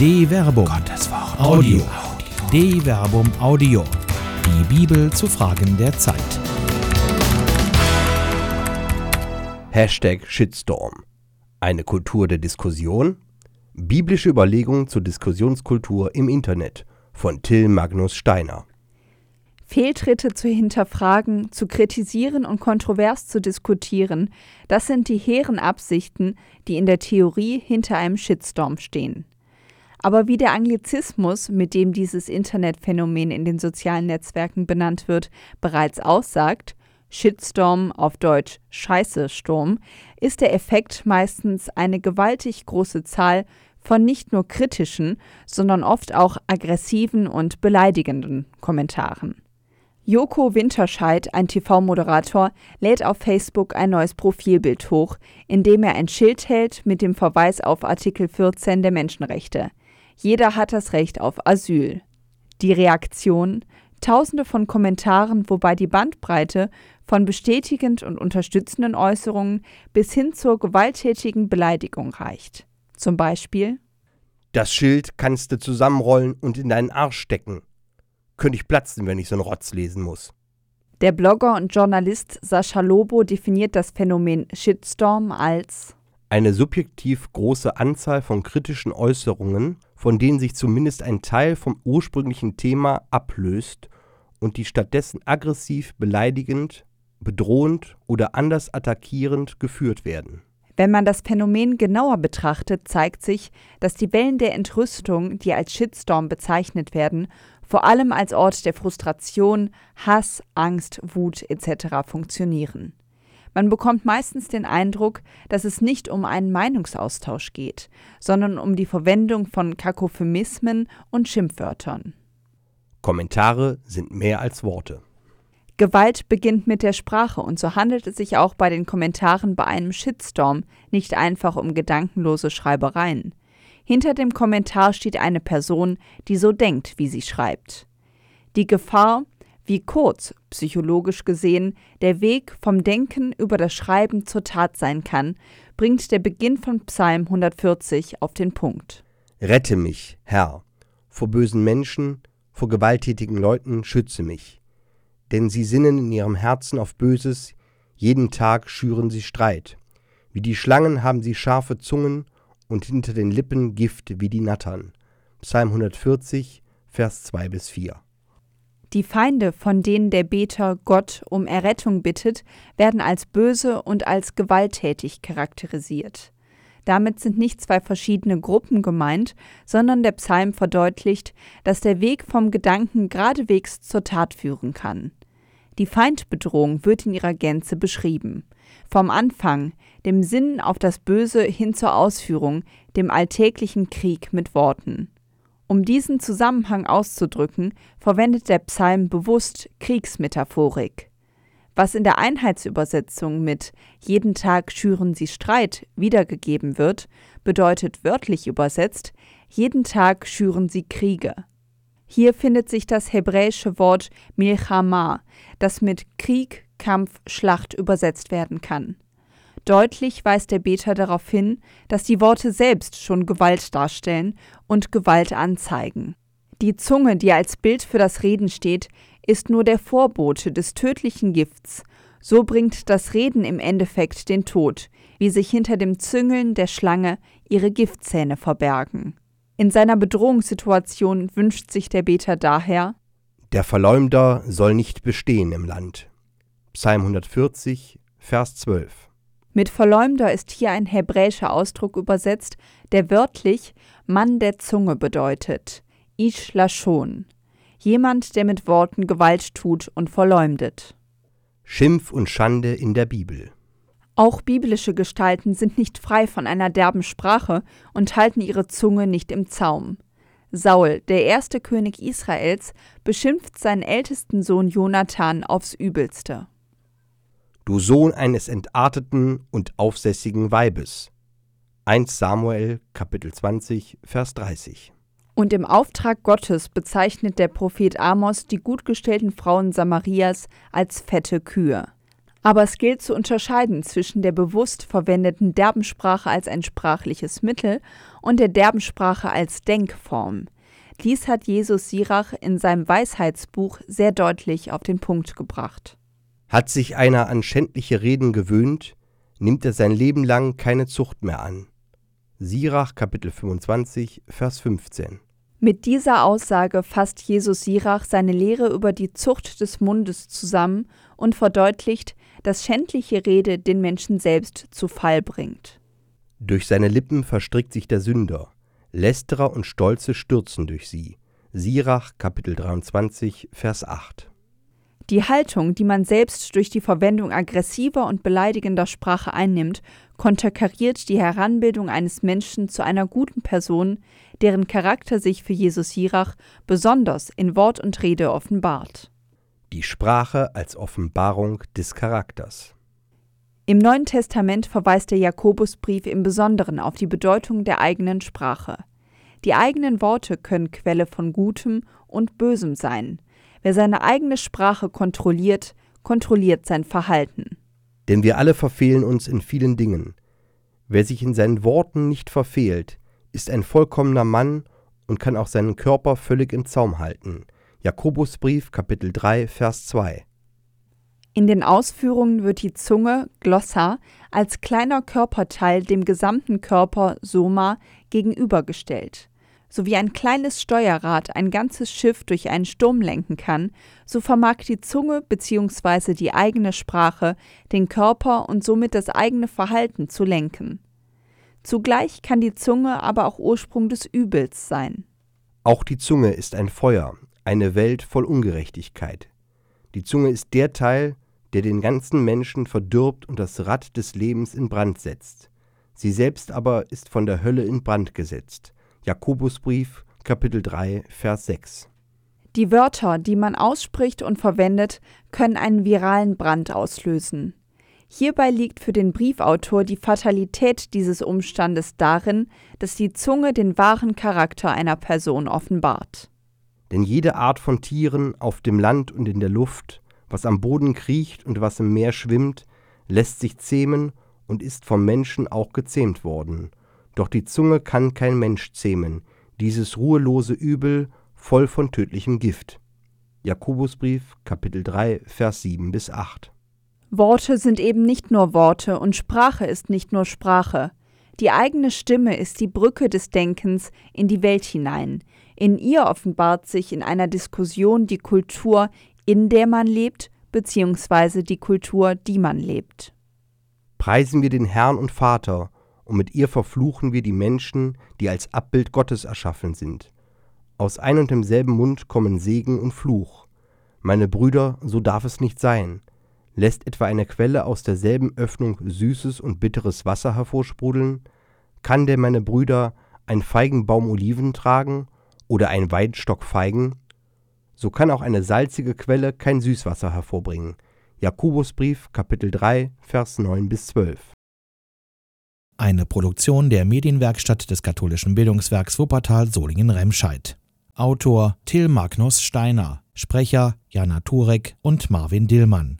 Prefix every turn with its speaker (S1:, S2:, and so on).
S1: De Verbum. Gottes Wort. Audio. De Verbum Audio. Die Bibel zu Fragen der Zeit.
S2: Hashtag Shitstorm. Eine Kultur der Diskussion? Biblische Überlegungen zur Diskussionskultur im Internet von Till Magnus Steiner.
S3: Fehltritte zu hinterfragen, zu kritisieren und kontrovers zu diskutieren, das sind die hehren Absichten, die in der Theorie hinter einem Shitstorm stehen. Aber wie der Anglizismus, mit dem dieses Internetphänomen in den sozialen Netzwerken benannt wird, bereits aussagt, Shitstorm auf Deutsch Scheiße-Sturm, ist der Effekt meistens eine gewaltig große Zahl von nicht nur kritischen, sondern oft auch aggressiven und beleidigenden Kommentaren. Joko Winterscheid, ein TV-Moderator, lädt auf Facebook ein neues Profilbild hoch, in dem er ein Schild hält mit dem Verweis auf Artikel 14 der Menschenrechte. Jeder hat das Recht auf Asyl. Die Reaktion? Tausende von Kommentaren, wobei die Bandbreite von bestätigend und unterstützenden Äußerungen bis hin zur gewalttätigen Beleidigung reicht. Zum Beispiel
S2: Das Schild kannst du zusammenrollen und in deinen Arsch stecken. Könnte ich platzen, wenn ich so einen Rotz lesen muss.
S3: Der Blogger und Journalist Sascha Lobo definiert das Phänomen Shitstorm als
S2: eine subjektiv große Anzahl von kritischen Äußerungen, von denen sich zumindest ein Teil vom ursprünglichen Thema ablöst und die stattdessen aggressiv, beleidigend, bedrohend oder anders attackierend geführt werden.
S3: Wenn man das Phänomen genauer betrachtet, zeigt sich, dass die Wellen der Entrüstung, die als Shitstorm bezeichnet werden, vor allem als Ort der Frustration, Hass, Angst, Wut etc. funktionieren. Man bekommt meistens den Eindruck, dass es nicht um einen Meinungsaustausch geht, sondern um die Verwendung von Kakophemismen und Schimpfwörtern.
S2: Kommentare sind mehr als Worte.
S3: Gewalt beginnt mit der Sprache und so handelt es sich auch bei den Kommentaren bei einem Shitstorm nicht einfach um gedankenlose Schreibereien. Hinter dem Kommentar steht eine Person, die so denkt, wie sie schreibt. Die Gefahr, wie kurz, psychologisch gesehen, der Weg vom Denken über das Schreiben zur Tat sein kann, bringt der Beginn von Psalm 140 auf den Punkt.
S2: Rette mich, Herr, vor bösen Menschen, vor gewalttätigen Leuten schütze mich. Denn sie sinnen in ihrem Herzen auf Böses, jeden Tag schüren sie Streit. Wie die Schlangen haben sie scharfe Zungen und hinter den Lippen Gift wie die Nattern. Psalm 140, Vers 2 bis 4.
S3: Die Feinde, von denen der Beter Gott um Errettung bittet, werden als böse und als gewalttätig charakterisiert. Damit sind nicht zwei verschiedene Gruppen gemeint, sondern der Psalm verdeutlicht, dass der Weg vom Gedanken geradewegs zur Tat führen kann. Die Feindbedrohung wird in ihrer Gänze beschrieben. Vom Anfang, dem Sinn auf das Böse hin zur Ausführung, dem alltäglichen Krieg mit Worten. Um diesen Zusammenhang auszudrücken, verwendet der Psalm bewusst Kriegsmetaphorik. Was in der Einheitsübersetzung mit jeden Tag schüren sie Streit wiedergegeben wird, bedeutet wörtlich übersetzt jeden Tag schüren sie Kriege. Hier findet sich das hebräische Wort Milchama, das mit Krieg, Kampf, Schlacht übersetzt werden kann. Deutlich weist der Beter darauf hin, dass die Worte selbst schon Gewalt darstellen und Gewalt anzeigen. Die Zunge, die als Bild für das Reden steht, ist nur der Vorbote des tödlichen Gifts. So bringt das Reden im Endeffekt den Tod, wie sich hinter dem Züngeln der Schlange ihre Giftzähne verbergen. In seiner Bedrohungssituation wünscht sich der Beter daher
S2: Der Verleumder soll nicht bestehen im Land. Psalm 140, Vers 12.
S3: Mit Verleumder ist hier ein hebräischer Ausdruck übersetzt, der wörtlich Mann der Zunge bedeutet, Ish Lashon, jemand, der mit Worten Gewalt tut und verleumdet.
S2: Schimpf und Schande in der Bibel.
S3: Auch biblische Gestalten sind nicht frei von einer derben Sprache und halten ihre Zunge nicht im Zaum. Saul, der erste König Israels, beschimpft seinen ältesten Sohn Jonathan aufs Übelste
S2: du Sohn eines entarteten und aufsässigen Weibes. 1 Samuel Kapitel 20 Vers 30.
S3: Und im Auftrag Gottes bezeichnet der Prophet Amos die gut gestellten Frauen Samarias als fette Kühe. Aber es gilt zu unterscheiden zwischen der bewusst verwendeten Derbensprache als ein sprachliches Mittel und der Derbensprache als Denkform. Dies hat Jesus Sirach in seinem Weisheitsbuch sehr deutlich auf den Punkt gebracht.
S2: Hat sich einer an schändliche Reden gewöhnt, nimmt er sein Leben lang keine Zucht mehr an. Sirach Kapitel 25, Vers 15.
S3: Mit dieser Aussage fasst Jesus Sirach seine Lehre über die Zucht des Mundes zusammen und verdeutlicht, dass schändliche Rede den Menschen selbst zu Fall bringt.
S2: Durch seine Lippen verstrickt sich der Sünder. Lästerer und Stolze stürzen durch sie. Sirach Kapitel 23 Vers 8.
S3: Die Haltung, die man selbst durch die Verwendung aggressiver und beleidigender Sprache einnimmt, konterkariert die Heranbildung eines Menschen zu einer guten Person, deren Charakter sich für Jesus Sirach besonders in Wort und Rede offenbart.
S2: Die Sprache als Offenbarung des Charakters.
S3: Im Neuen Testament verweist der Jakobusbrief im Besonderen auf die Bedeutung der eigenen Sprache. Die eigenen Worte können Quelle von Gutem und Bösem sein. Wer seine eigene Sprache kontrolliert, kontrolliert sein Verhalten.
S2: Denn wir alle verfehlen uns in vielen Dingen. Wer sich in seinen Worten nicht verfehlt, ist ein vollkommener Mann und kann auch seinen Körper völlig im Zaum halten. Jakobusbrief Kapitel 3 Vers 2
S3: in den Ausführungen wird die Zunge Glossa als kleiner Körperteil dem gesamten Körper Soma gegenübergestellt. So wie ein kleines Steuerrad ein ganzes Schiff durch einen Sturm lenken kann, so vermag die Zunge bzw. die eigene Sprache den Körper und somit das eigene Verhalten zu lenken. Zugleich kann die Zunge aber auch Ursprung des Übels sein.
S2: Auch die Zunge ist ein Feuer, eine Welt voll Ungerechtigkeit. Die Zunge ist der Teil, der den ganzen Menschen verdirbt und das Rad des Lebens in Brand setzt. Sie selbst aber ist von der Hölle in Brand gesetzt. Jakobusbrief, Kapitel 3, Vers 6.
S3: Die Wörter, die man ausspricht und verwendet, können einen viralen Brand auslösen. Hierbei liegt für den Briefautor die Fatalität dieses Umstandes darin, dass die Zunge den wahren Charakter einer Person offenbart.
S2: Denn jede Art von Tieren auf dem Land und in der Luft was am Boden kriecht und was im Meer schwimmt, lässt sich zähmen und ist vom Menschen auch gezähmt worden. Doch die Zunge kann kein Mensch zähmen, dieses ruhelose Übel, voll von tödlichem Gift. Jakobusbrief, Kapitel 3, Vers 7 bis 8.
S3: Worte sind eben nicht nur Worte und Sprache ist nicht nur Sprache. Die eigene Stimme ist die Brücke des Denkens in die Welt hinein. In ihr offenbart sich in einer Diskussion die Kultur, in der man lebt, beziehungsweise die Kultur, die man lebt.
S2: Preisen wir den Herrn und Vater, und mit ihr verfluchen wir die Menschen, die als Abbild Gottes erschaffen sind. Aus ein und demselben Mund kommen Segen und Fluch. Meine Brüder, so darf es nicht sein. Lässt etwa eine Quelle aus derselben Öffnung süßes und bitteres Wasser hervorsprudeln? Kann denn meine Brüder ein Feigenbaum Oliven tragen oder ein Weinstock Feigen? so kann auch eine salzige Quelle kein Süßwasser hervorbringen. Jakobusbrief, Kapitel 3, Vers 9 bis 12.
S1: Eine Produktion der Medienwerkstatt des katholischen Bildungswerks Wuppertal Solingen-Remscheid. Autor Till Magnus Steiner, Sprecher Jana Turek und Marvin Dillmann.